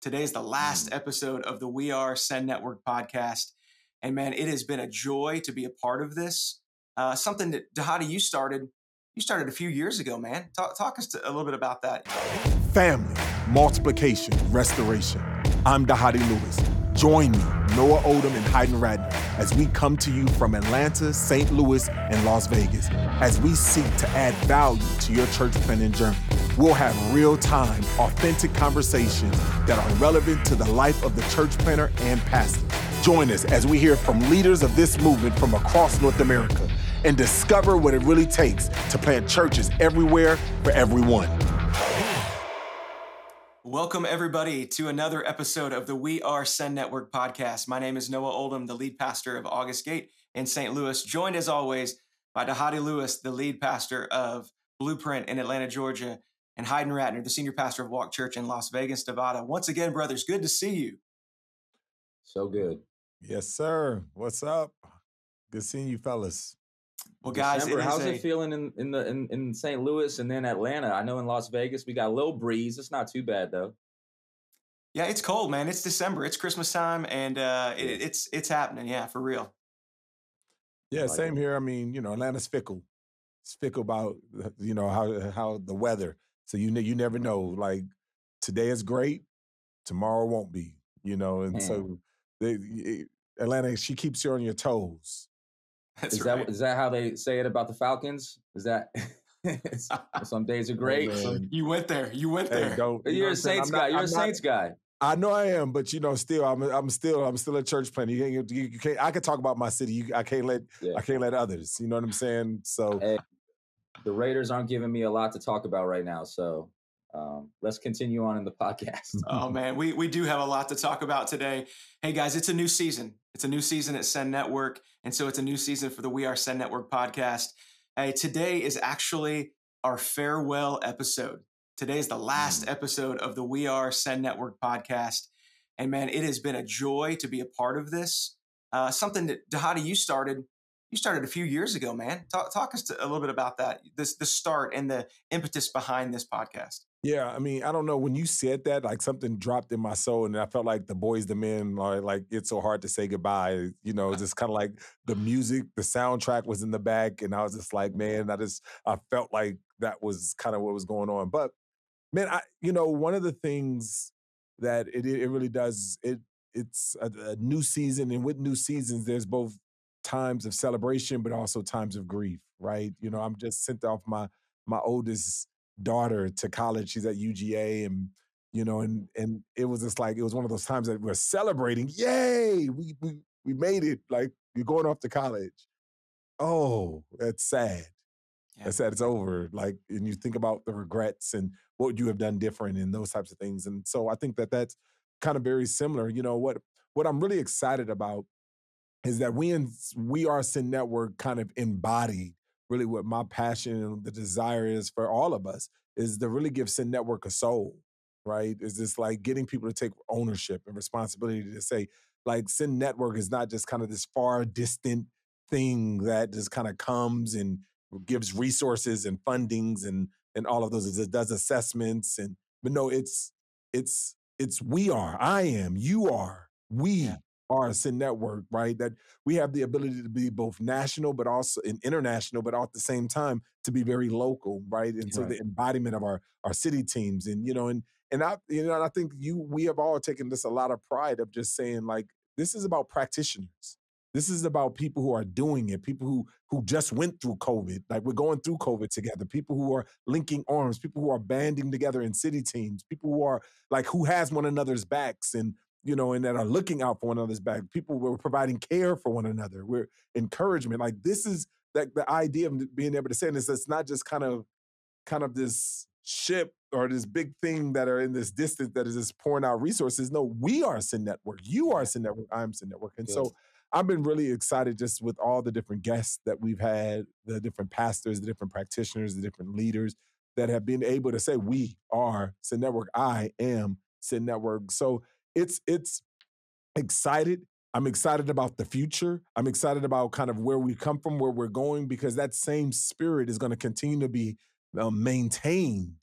Today is the last episode of the We Are Send Network podcast. And man, it has been a joy to be a part of this. Uh, something that Dhati, you started, you started a few years ago, man. Talk, talk us to, a little bit about that. Family, multiplication, restoration. I'm Dhati Lewis. Join me, Noah Oldham and Hayden Ratner, as we come to you from Atlanta, St. Louis, and Las Vegas, as we seek to add value to your church planting journey. We'll have real time, authentic conversations that are relevant to the life of the church planter and pastor. Join us as we hear from leaders of this movement from across North America and discover what it really takes to plant churches everywhere for everyone. Welcome, everybody, to another episode of the We Are Send Network podcast. My name is Noah Oldham, the lead pastor of August Gate in St. Louis, joined as always by Dhati Lewis, the lead pastor of Blueprint in Atlanta, Georgia, and Hayden Ratner, the senior pastor of Walk Church in Las Vegas, Nevada. Once again, brothers, good to see you. So good. Yes, sir. What's up? Good seeing you, fellas. Well, guys, December, it how's a, it feeling in in the in, in St. Louis and then Atlanta? I know in Las Vegas we got a little breeze. It's not too bad though. Yeah, it's cold, man. It's December. It's Christmas time, and uh, it, it's it's happening. Yeah, for real. Yeah, Like same it. here. I mean, you know, Atlanta's fickle. It's fickle about you know how how the weather. So you you never mm. know. Like today is great, tomorrow won't be. You know, and Man. so they, y- Atlanta, she keeps you on your toes. That's Is right. that is that how they say it about the Falcons? Is that some days are great? Some, you went there. You went Hey, there. don't. you You're what a? Saints not- guy. You're a I'm not- Saints guy. I know I am, but you know, still, I'm I'm still I'm still a church planter. You can't, you, you can't. I can talk about my city. You, I can't let Yeah. I can't let others. You know what I'm saying? So Hey, the Raiders aren't giving me a lot to talk about right now, so um, let's continue on in the podcast. Oh man, we we do have a lot to talk about today. Hey guys, it's a new season. It's a new season at Send Network, and so it's a new season for the We Are Send Network podcast. Hey, today is actually our farewell episode. Today is the last episode of the We Are Send Network podcast, and man, it has been a joy to be a part of this. Uh, something that Dhati, you started. You started a few years ago, man. Talk, talk us to, a little bit about that. This the start and the impetus behind this podcast. Yeah, I mean, I don't know. When you said that, like something dropped in my soul, and I felt like the boys, the men, are like it's so hard to say goodbye. You know, it's just kind of like the music, the soundtrack was in the back, and I was just like, mm-hmm. man, I just I felt like that was kind of what was going on. But man, I you know, one of the things that it it really does it it's a, a new season, and with new seasons, there's both times of celebration, but also times of grief, right? You know, I'm just sent off my my oldest daughter to college. She's at UGA and you know, and and it was just like it was one of those times that we're celebrating. Yay! We we we made it. Like you're going off to college. Oh, that's sad. Yeah. That's sad. It's over. Like, and you think about the regrets and what would you have done different and those types of things. And so I think that that's kind of very similar. You know what? What I'm really excited about is that we in we are Send Network kind of embody really what my passion and the desire is for all of us is to really give Send Network a soul, right? Is this like getting people to take ownership and responsibility to say, like, Send Network is not just kind of this far distant thing that just kind of comes and gives resources and fundings and and all of those. It does assessments and but no, it's it's it's we are, I am, you are, we Yeah. Send Network, right? That we have the ability to be both national, but also and international, but all at the same time to be very local, right? And so the embodiment of our our city teams, and you know, and and I, you know, and I think you we have all taken this a lot of pride of just saying like this is about practitioners. This is about people who are doing it, people who who just went through COVID. Like we're going through COVID together. People who are linking arms, people who are banding together in city teams, people who are like who has one another's backs and you know, and that are looking out for one another's back. People were providing care for one another. We're encouragement. Like this is that the idea of being able to say this. It's not just kind of kind of this ship or this big thing that are in this distance that is just pouring out resources. No, we are Send Network. You are Send Network. I'm Send Network. And so I've been really excited just with all the different guests that we've had, the different pastors, the different practitioners, the different leaders that have been able to say, we are Send Network. I am Send Network. So it's it's excited. I'm excited about the future. I'm excited about kind of where we come from, where we're going, because that same spirit is going to continue to be um, maintained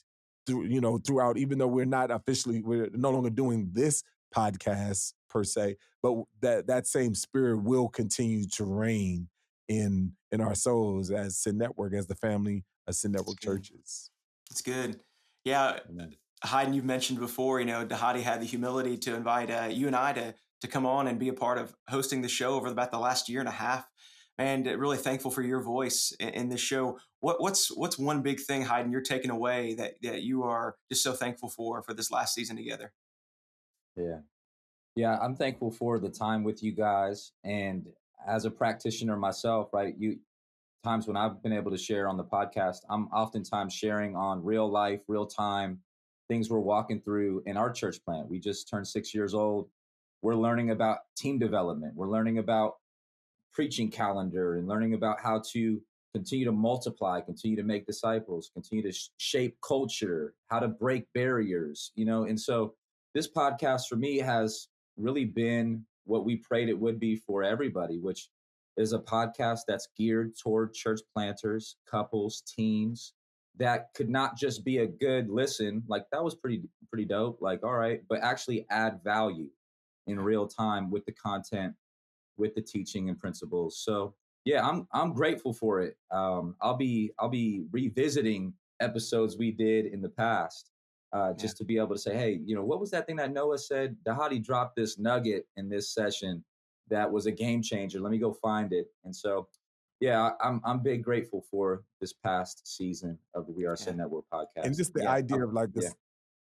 through you know throughout even though we're not officially we're no longer doing this podcast per se but that that same spirit will continue to reign in in our souls as send network as the family of send network churches it's good yeah Hayden, you've mentioned before, you know, Dhati had the humility to invite uh, you and I to to come on and be a part of hosting the show over about the last year and a half. And really thankful for your voice in, in this show. What, what's what's one big thing, Hayden, you're taking away that that you are just so thankful for for this last season together? Yeah, yeah, I'm thankful for the time with you guys, and as a practitioner myself, right? You times when I've been able to share on the podcast, I'm oftentimes sharing on real life, real time things we're walking through in our church plant. We just turned six years old. We're learning about team development. We're learning about preaching calendar and learning about how to continue to multiply, continue to make disciples, continue to sh- shape culture, how to break barriers, you know. And so this podcast for me has really been what we prayed it would be for everybody, which is a podcast that's geared toward church planters, couples, teams, that could not just be a good listen, like that was pretty pretty dope, like all right, but actually add value in real time with the content, with the teaching and principles. So yeah, I'm I'm grateful for it. Um, I'll be I'll be revisiting episodes we did in the past, uh, just yeah. to be able to say, hey, you know, what was that thing that Noah said? Dhati dropped this nugget in this session that was a game changer. Let me go find it. And so yeah, I'm I'm big grateful for this past season of the We Are Send Network podcast. And just the yeah, idea of like this, yeah.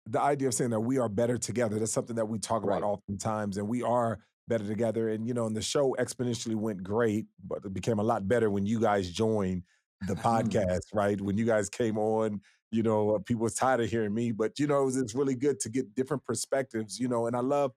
the idea of saying that we are better together. That's something that we talk right. about oftentimes, and we are better together. And you know, and the show exponentially went great, but it became a lot better when you guys joined the podcast, right? When you guys came on, you know, uh, people was tired of hearing me, but you know, it was, it's really good to get different perspectives, you know, and I love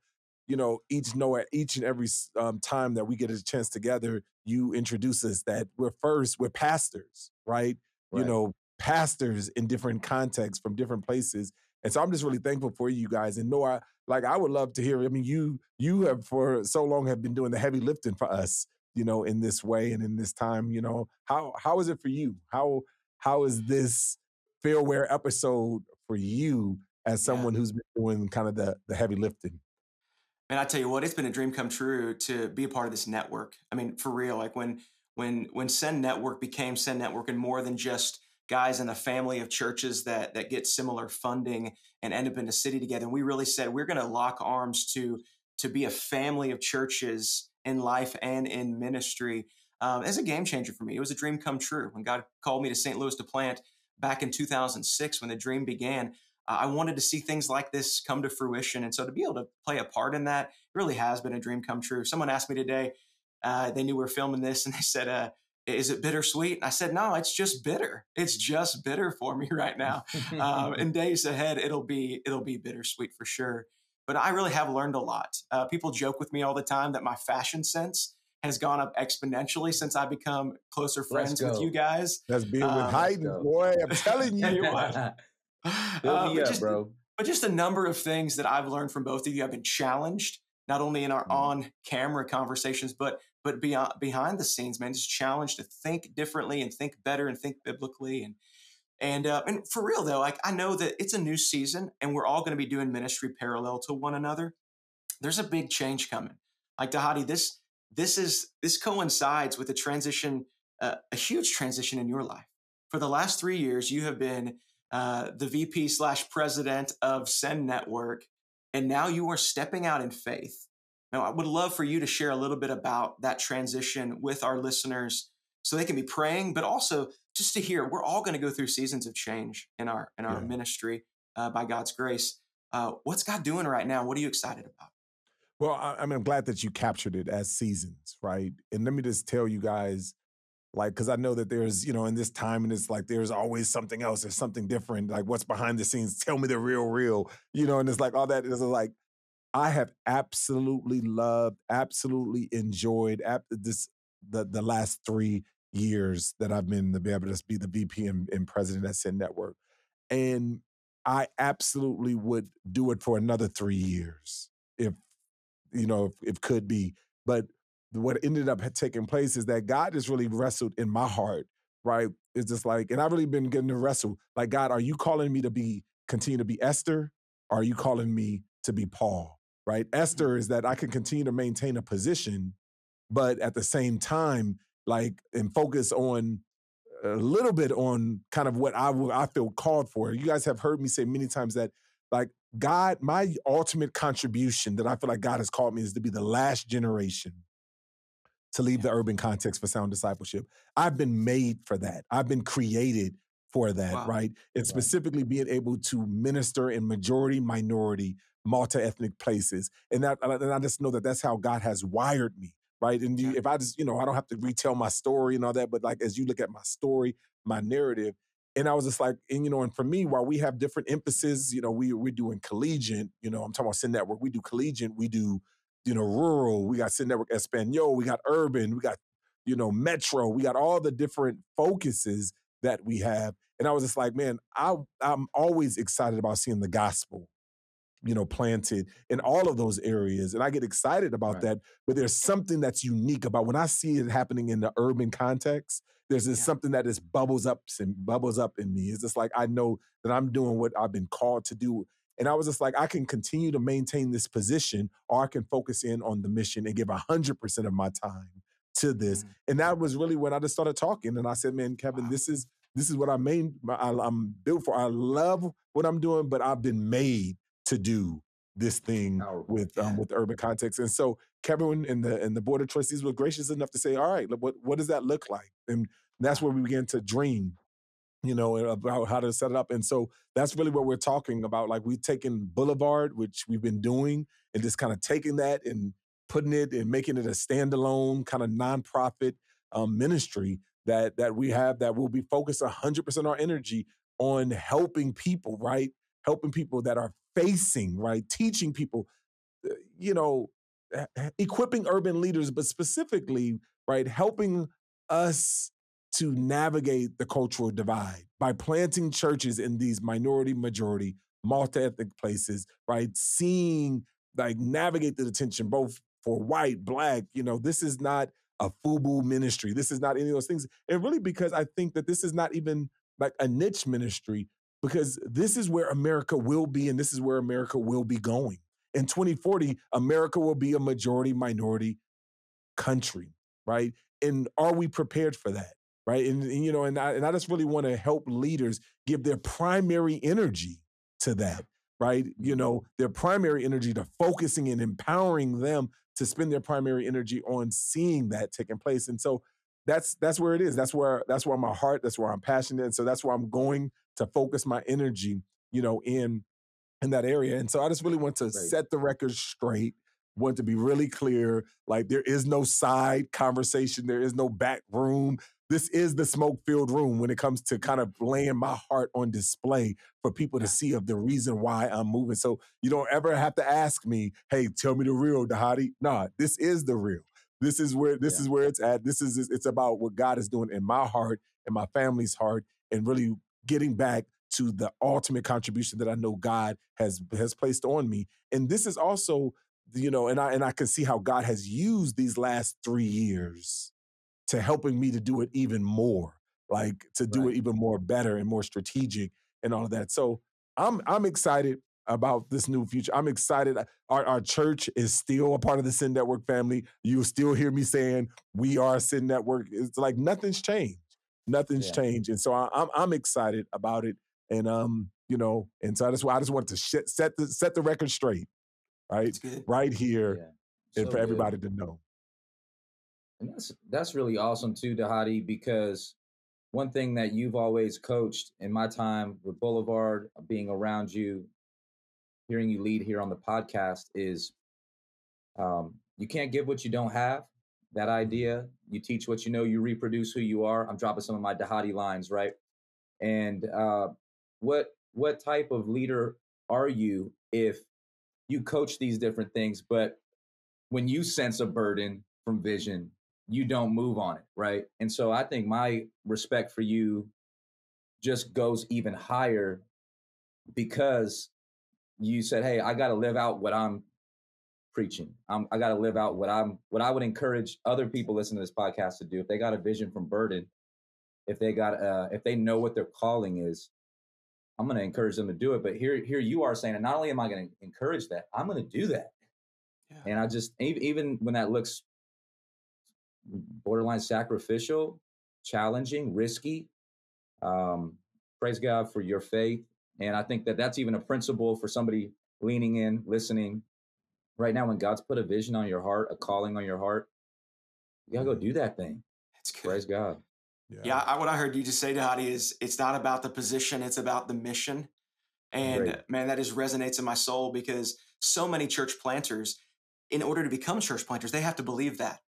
you know, each know at each and every um, time that we get a chance together, you introduce us that we're first, we're pastors, right? right? You know, pastors in different contexts from different places. And so I'm just really thankful for you guys. And Noah, like I would love to hear. I mean, you you have for so long have been doing the heavy lifting for us, you know, in this way and in this time. You know, how how is it for you? How how is this farewell episode for you as someone yeah. who's been doing kind of the the heavy lifting? And I tell you what, it's been a dream come true to be a part of this network. I mean, for real, like when when when Send Network became Send Network and more than just guys in a family of churches that that get similar funding and end up in a city together. And we really said we're going to lock arms to to be a family of churches in life and in ministry. Um, as a game changer for me, it was a dream come true when God called me to St. Louis to plant back in 2006 when the dream began. I wanted to see things like this come to fruition. And so to be able to play a part in that really has been a dream come true. Someone asked me today, uh, they knew we were filming this and they said, uh, is it bittersweet? And I said, no, it's just bitter. It's just bitter for me right now. um, in days ahead, it'll be, it'll be bittersweet for sure. But I really have learned a lot. Uh, people joke with me all the time that my fashion sense has gone up exponentially since I become closer friends with you guys. That's being um, with Hayden, boy. I'm telling you. Uh, up, just, bro. But just a number of things that I've learned from both of you. I've been challenged not only in our mm. on-camera conversations, but but beyond behind the scenes, man. Just challenged to think differently and think better and think biblically and and uh, and for real though, like I know that it's a new season and we're all going to be doing ministry parallel to one another. There's a big change coming. Like Dhati, this this is this coincides with a transition, uh, a huge transition in your life. For the last three years, you have been uh, the VP slash president of Send Network, and now you are stepping out in faith. Now, I would love for you to share a little bit about that transition with our listeners so they can be praying, but also just to hear we're all going to go through seasons of change in our in our yeah. ministry uh, by God's grace. Uh, what's God doing right now? What are you excited about? Well, I, I mean, I'm glad that you captured it as seasons, right? And let me just tell you guys, like because i know that there's you know in this time and it's like there's always something else there's something different like what's behind the scenes? Tell me the real real you know and it's like all that is like i have absolutely loved absolutely enjoyed ap- this the the last three years that i've been able to be the vp and, and president at Send Network and i absolutely would do it for another three years if you know if, if could be but what ended up taking place is that God has really wrestled in my heart, right? It's just like, and I've really been getting to wrestle. Like, God, are you calling me to be continue to be Esther or are you calling me to be Paul? Right? Mm-hmm. Esther is that I can continue to maintain a position, but at the same time, like and focus on a little bit on kind of what I I feel called for. You guys have heard me say many times that like God, my ultimate contribution that I feel like God has called me is to be the last generation to leave the urban context for sound discipleship. I've been made for that. I've been created for that, wow. right? And specifically being able to minister in majority, minority, multi-ethnic places. And that and I just know that that's how God has wired me, right? And you, if I just, you know, I don't have to retell my story and all that, but like as you look at my story, my narrative, and I was just like, and you know, and for me, while we have different emphases, you know, we we're doing collegiate, you know, I'm talking about Send Network, we do collegiate, we do, you know, rural, we got Send Network Espanol, we got urban, we got, you know, metro, we got all the different focuses that we have. And I was just like, man, I I'm always excited about seeing the gospel you know, planted in all of those areas. And I get excited about right. that. But there's something that's unique about when I see it happening in the urban context, there's this yeah. something that just bubbles up and bubbles up in me. It's just like I know that I'm doing what I've been called to do. And I was just like, I can continue to maintain this position, or I can focus in on the mission and give hundred percent of my time to this. Mm-hmm. And that was really when I just started talking. And I said, man, Kevin, wow. this is this is what I made. I, I'm built for. I love what I'm doing, but I've been made to do this thing with um, with urban context. And so Kevin and the and the board of trustees were gracious enough to say, all right, what what does that look like? And that's where we began to dream, you know, about how to set it up. And so that's really what we're talking about. Like we've taken Boulevard, which we've been doing, and just kind of taking that and putting it and making it a standalone kind of nonprofit um, ministry that that we have that will be focused 100% our energy on helping people, right? Helping people that are facing, right? Teaching people, uh, you know, equipping urban leaders, but specifically, right, helping us to navigate the cultural divide by planting churches in these minority, majority, multi-ethnic places, right? Seeing like navigate the tension both for white, black, you know, this is not a FUBU ministry. This is not any of those things. And really because I think that this is not even like a niche ministry, because this is where America will be and this is where America will be going. In 2040, America will be a majority minority country, right? And are we prepared for that? Right. And, and you know, and I, and I just really want to help leaders give their primary energy to that, right? You know, their primary energy to focusing and empowering them to spend their primary energy on seeing that taking place. And so that's that's where it is. That's where that's where my heart, that's where I'm passionate. And so that's where I'm going to focus my energy, you know, in in that area. And so I just really want to right. set the record straight. Want to be really clear. Like there is no side conversation. There is no back room. This is the smoke filled room when it comes to kind of laying my heart on display for people to see of the reason why I'm moving. So you don't ever have to ask me, hey, tell me the real, Dhati. Nah, this is the real. This is where this yeah. is where it's at. This is it's about what God is doing in my heart and my family's heart, and really getting back to the ultimate contribution that I know God has has placed on me. And this is also, you know, and I and I can see how God has used these last three years to helping me to do it even more, like to do right. it even more better and more strategic and all of that. So I'm I'm excited about this new future. I'm excited. Our, our church is still a part of the Send Network family. You'll still hear me saying we are Send Network. It's like nothing's changed nothing's yeah. changed, and so I, am I'm, I'm excited about it. And um, you know, and so I just I just wanted to sh- set the set the record straight, right, right here, yeah. and for everybody to know. And that's that's really awesome too, Dhati, because one thing that you've always coached in my time with Boulevard, uh, being around you, hearing you lead here on the podcast is um, you can't give what you don't have that idea. You teach what you know, you reproduce who you are. I'm dropping some of my Dhati lines, right? And uh, what what type of leader are you if you coach these different things, but when you sense a burden from vision, you don't move on it, right? And so I think my respect for you just goes even higher because you said, "Hey, I got to live out what I'm preaching. I'm, I got to live out what I'm, what I would encourage other people listening to this podcast to do. If they got a vision from Burden, if they got, uh, if they know what their calling is, I'm going to encourage them to do it. But here, here you are saying, and not only am I going to encourage that, I'm going to do that. Yeah. And I just, even when that looks borderline sacrificial, challenging, risky, um, praise God for your faith. And I think that that's even a principle for somebody leaning in, listening. Right now, when God's put a vision on your heart, a calling on your heart, you gotta go do that thing. That's good. Praise God. Yeah, yeah I, what I heard you just say, Dhati, is it's not about the position, it's about the mission. And Great. man, that just resonates in my soul because so many church planters, in order to become church planters, they have to believe that.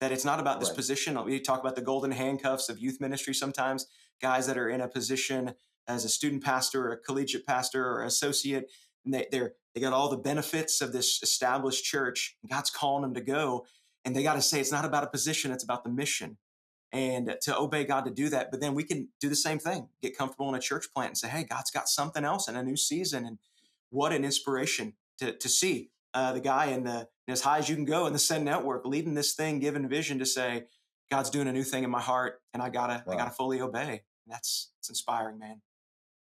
That it's not about this right. position. We talk about the golden handcuffs of youth ministry sometimes, guys that are in a position as a student pastor or a collegiate pastor or associate, and they, they're they got all the benefits of this established church. And God's calling them to go, and they got to say it's not about a position; it's about the mission and to obey God to do that. But then we can do the same thing, get comfortable in a church plant and say, hey, God's got something else in a new season. And what an inspiration to, to see uh, the guy in the as high as you can go in the Send Network, leading this thing, giving vision to say, God's doing a new thing in my heart, and I gotta, wow. I gotta fully obey. And that's it's inspiring, man.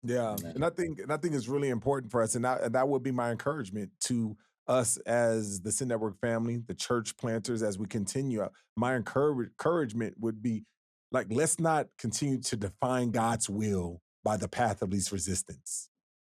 Yeah, and I think, and I think it's really important for us, and that, and that would be my encouragement to us as the Send Network family, the church planters, as we continue, my encouragement would be like, let's not continue to define God's will by the path of least resistance,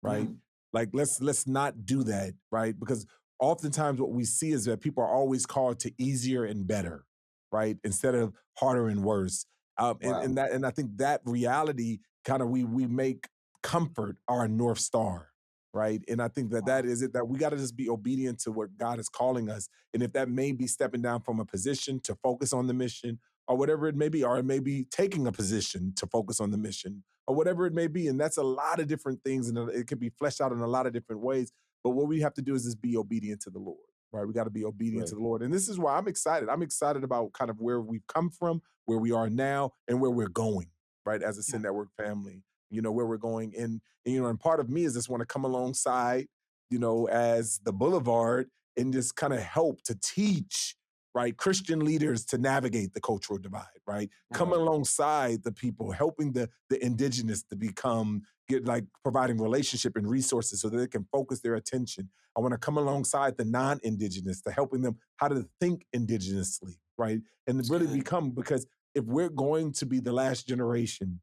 right? Mm. Like, let's let's not do that, right? Because oftentimes what we see is that people are always called to easier and better, right, instead of harder and worse. Um, wow. and, and that, and I think that reality kind of we we make comfort our north star right? And I think that that is it, that we got to just be obedient to what God is calling us. And if that may be stepping down from a position to focus on the mission or whatever it may be, or it may be taking a position to focus on the mission or whatever it may be. And that's a lot of different things and it can be fleshed out in a lot of different ways. But what we have to do is just be obedient to the Lord. Right. We got to be obedient right. to the Lord. And this is why I'm excited. I'm excited about kind of where we've come from, where we are now, and where we're going, right, as a Send Network family you know, where we're going. And, and you know, and part of me is just want to come alongside, you know, as the boulevard and just kind of help to teach right christian leaders to navigate the cultural divide right come alongside the people helping the the indigenous to become get like providing relationship and resources so that they can focus their attention. I want to come alongside the non-indigenous to helping them how to think indigenously right? And really become because if we're going to be the last generation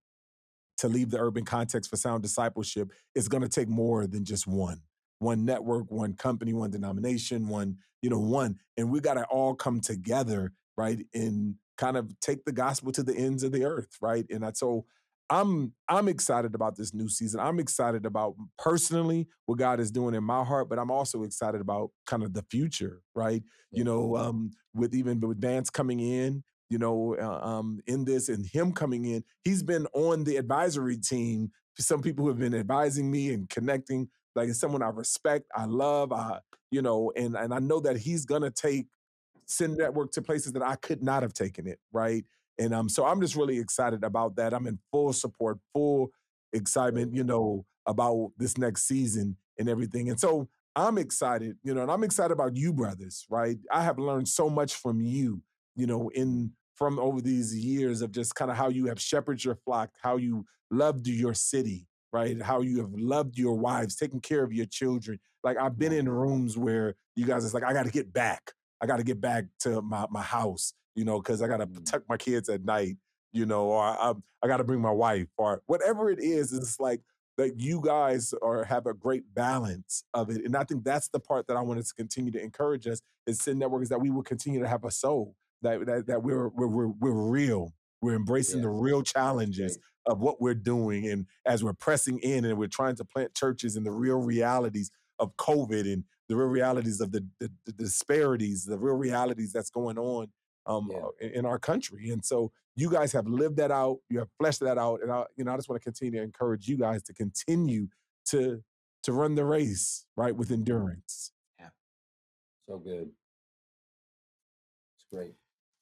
to leave the urban context for sound discipleship is going to take more than just one. One network one company one denomination one you know one. And we got to all come together right and kind of take the gospel to the ends of the earth right? And that's so i'm i'm excited about this new season i'm excited about personally what god is doing in my heart but i'm also excited about kind of the future right yeah. you know um with even with Vance coming in you know, uh, um, in this and him coming in. He's been on the advisory team. Some people who have been advising me and connecting, like someone I respect, I love, I, you know, and and I know that he's gonna take Send Network to places that I could not have taken it, right? And um, so I'm just really excited about that. I'm in full support, full excitement, you know, about this next season and everything. And so I'm excited, you know, and I'm excited about you, brothers, right? I have learned so much from you, you know, in from over these years of just kind of how you have shepherded your flock, how you loved your city, right? How you have loved your wives, taking care of your children. Like I've been in rooms where you guys is like, I got to get back. I got to get back to my my house, you know, because I got to mm. protect my kids at night, you know, or I, I got to bring my wife, or whatever it is. It's like that you guys are have a great balance of it, and I think that's the part that I wanted to continue to encourage us is Send Network is that we will continue to have a soul that that, that we're, we're we're we're real. We're embracing yeah. the real challenges right. of what we're doing, and as we're pressing in and we're trying to plant churches in the real realities of COVID and the real realities of the, the, the disparities, the real realities that's going on um, yeah. in, in, our country. And so you guys have lived that out, you have fleshed that out, and I, you know, I just want to continue to encourage you guys to continue to to run the race right with endurance. Yeah, so good. It's great.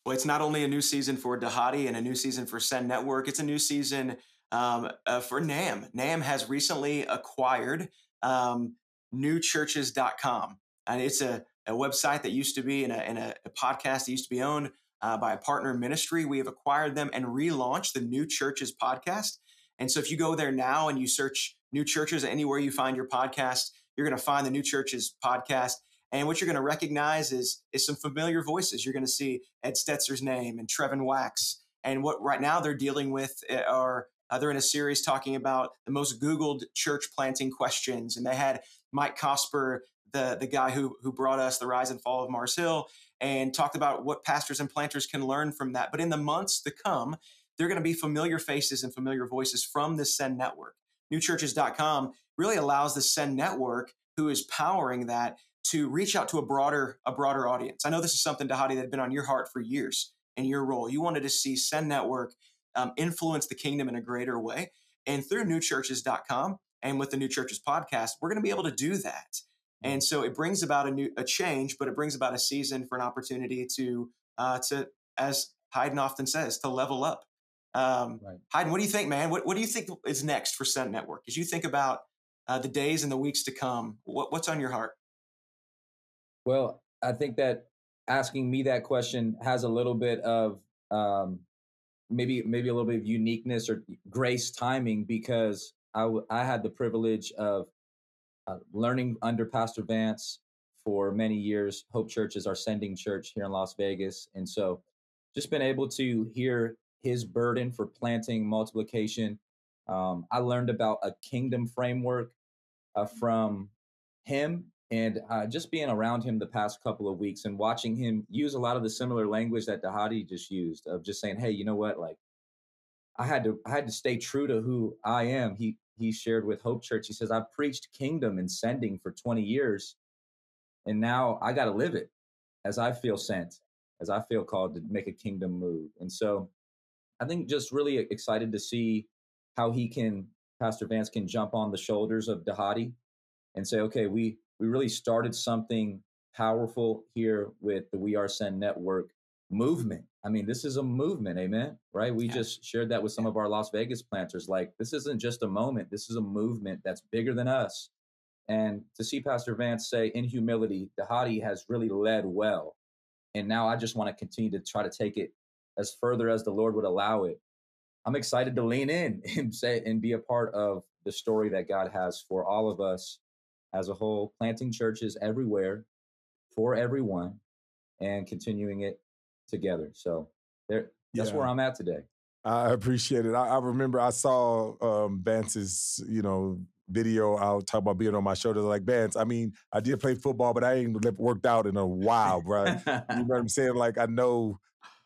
Well, it's not only a new season for Dhati and a new season for Send Network, it's a new season um, uh, for NAM. NAM has recently acquired um, newchurches.com. And it's a, a website that used to be in a, in a, a podcast that used to be owned uh, by a partner ministry. We have acquired them and relaunched the New Churches podcast. And so if you go there now and you search new churches anywhere you find your podcast, you're going to find the new churches podcast. And what you're going to recognize is, is some familiar voices. You're going to see Ed Stetzer's name and Trevin Wax. And what right now they're dealing with eh, are uh, they're in a series talking about the most Googled church planting questions. And they had Mike Cosper, the, the guy who, who brought us the rise and fall of Mars Hill, and talked about what pastors and planters can learn from that. But in the months to come, they're going to be familiar faces and familiar voices from the Send Network. Newchurches.com really allows the Send Network, who is powering that, to reach out to a broader a broader audience. I know this is something, Dhati, that had been on your heart for years in your role. You wanted to see Send Network um, influence the kingdom in a greater way. And through newchurches.com and with the New Churches podcast, we're going to be able to do that. And so it brings about a new a change, but it brings about a season for an opportunity to uh, to, as Hayden often says, to level up. Um, right. Hayden, what do you think, man? What what do you think is next for Send Network? As you think about uh, the days and the weeks to come, what, what's on your heart? Well, I think that asking me that question has a little bit of um, maybe maybe a little bit of uniqueness or grace timing because I, w- I had the privilege of uh, learning under Pastor Vance for many years. Hope Church is our sending church here in Las Vegas. And so just been able to hear his burden for planting multiplication. Um, I learned about a kingdom framework uh, from him and uh, just being around him the past couple of weeks and watching him use a lot of the similar language that Dhati just used of just saying, "Hey, you know what? Like, I had to I had to stay true to who I am." He he shared with Hope Church. He says, "I've preached kingdom and sending for 20 years, and now I got to live it as I feel sent, as I feel called to make a kingdom move." And so, I think just really excited to see how he can, Pastor Vance can jump on the shoulders of Dhati and say, "Okay, we." we really started something powerful here with the We Are Send Network movement. I mean, this is a movement, amen. Right? We yeah. just shared that with some of our Las Vegas planters. Like, this isn't just a moment, this is a movement that's bigger than us. And to see Pastor Vance say in humility, Dhati has really led well. And now I just want to continue to try to take it as further as the Lord would allow it. I'm excited to lean in and say and be a part of the story that God has for all of us as a whole, planting churches everywhere for everyone and continuing it together. So there, that's yeah. where I'm at today. I appreciate it. I, I remember I saw um, Vance's, you know, video out talking about being on my shoulders. Like Vance, I mean, I did play football, but I ain't worked out in a while, bro. you know what I'm saying? Like I know,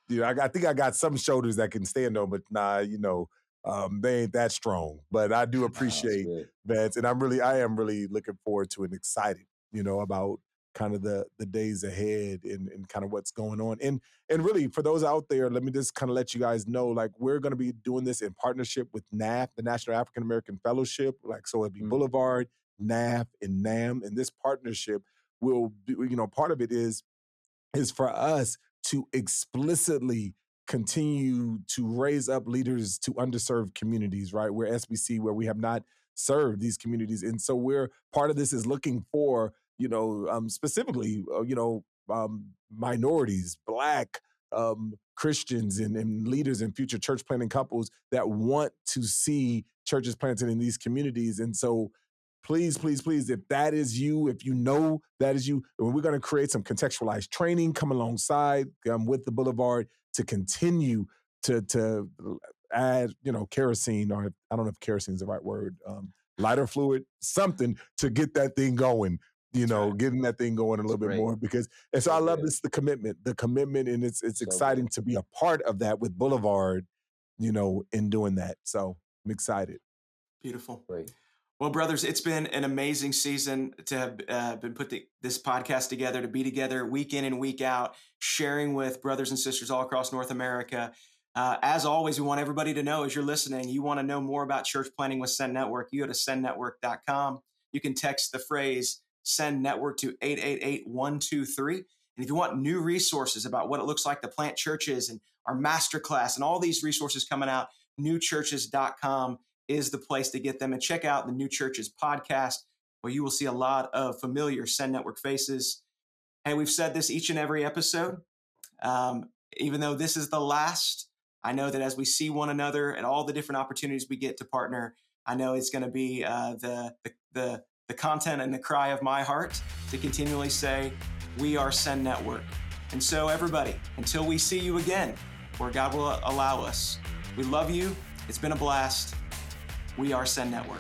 you know, I, I, think I got some shoulders that can stand on, but nah, you know, um, they ain't that strong. But I do appreciate oh, that, and I'm really, I am really looking forward to and excited, you know, about kind of the the days ahead and, and kind of what's going on. And and really for those out there, let me just kind of let you guys know, like we're going to be doing this in partnership with NAF, the National African American Fellowship. Like so, it'll be mm-hmm. Boulevard, NAF, and NAM. And this partnership will, be, you know, part of it is is for us to explicitly continue to raise up leaders to underserved communities, right? We're SBC where we have not served these communities. And so we're part of this is looking for, you know, um, specifically, uh, you know, um, minorities, black, um, Christians and, and, leaders and future church planting couples that want to see churches planted in these communities. And so please, please, please, if that is you, if you know that is you, we're going to create some contextualized training come alongside um, with the Boulevard to continue to to add, you know, kerosene or I don't know if kerosene is the right word, um, lighter fluid, something to get that thing going. You know, right. getting that thing going a little bit more because and so, so I love good. this the commitment, the commitment, and it's it's so exciting good. to be a part of that with Boulevard, you know, in doing that. So I'm excited. Beautiful. Great. Well, brothers, it's been an amazing season to have uh, been put the, this podcast together, to be together week in and week out, sharing with brothers and sisters all across North America. Uh, as always, we want everybody to know as you're listening, you want to know more about church planning with Send Network, you go to sendnetwork.com. You can text the phrase Send Network to 888 123. And if you want new resources about what it looks like to plant churches and our masterclass and all these resources coming out, newchurches.com is the place to get them. And check out the New Churches podcast, where you will see a lot of familiar Send Network faces. Hey, we've said this each and every episode. Um, even though this is the last I know that as we see one another and all the different opportunities we get to partner, I know it's going to be uh, the, the, the the content and the cry of my heart to continually say, "We are Send Network." And so, everybody, until we see you again, where God will allow us, we love you. It's been a blast. We are Send Network.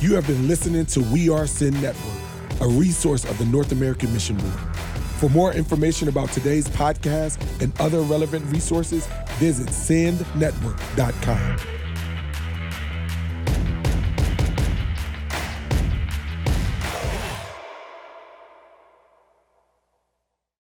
You have been listening to We Are Send Network, a resource of the North American Mission Board. For more information about today's podcast and other relevant resources, visit sendnetwork.com.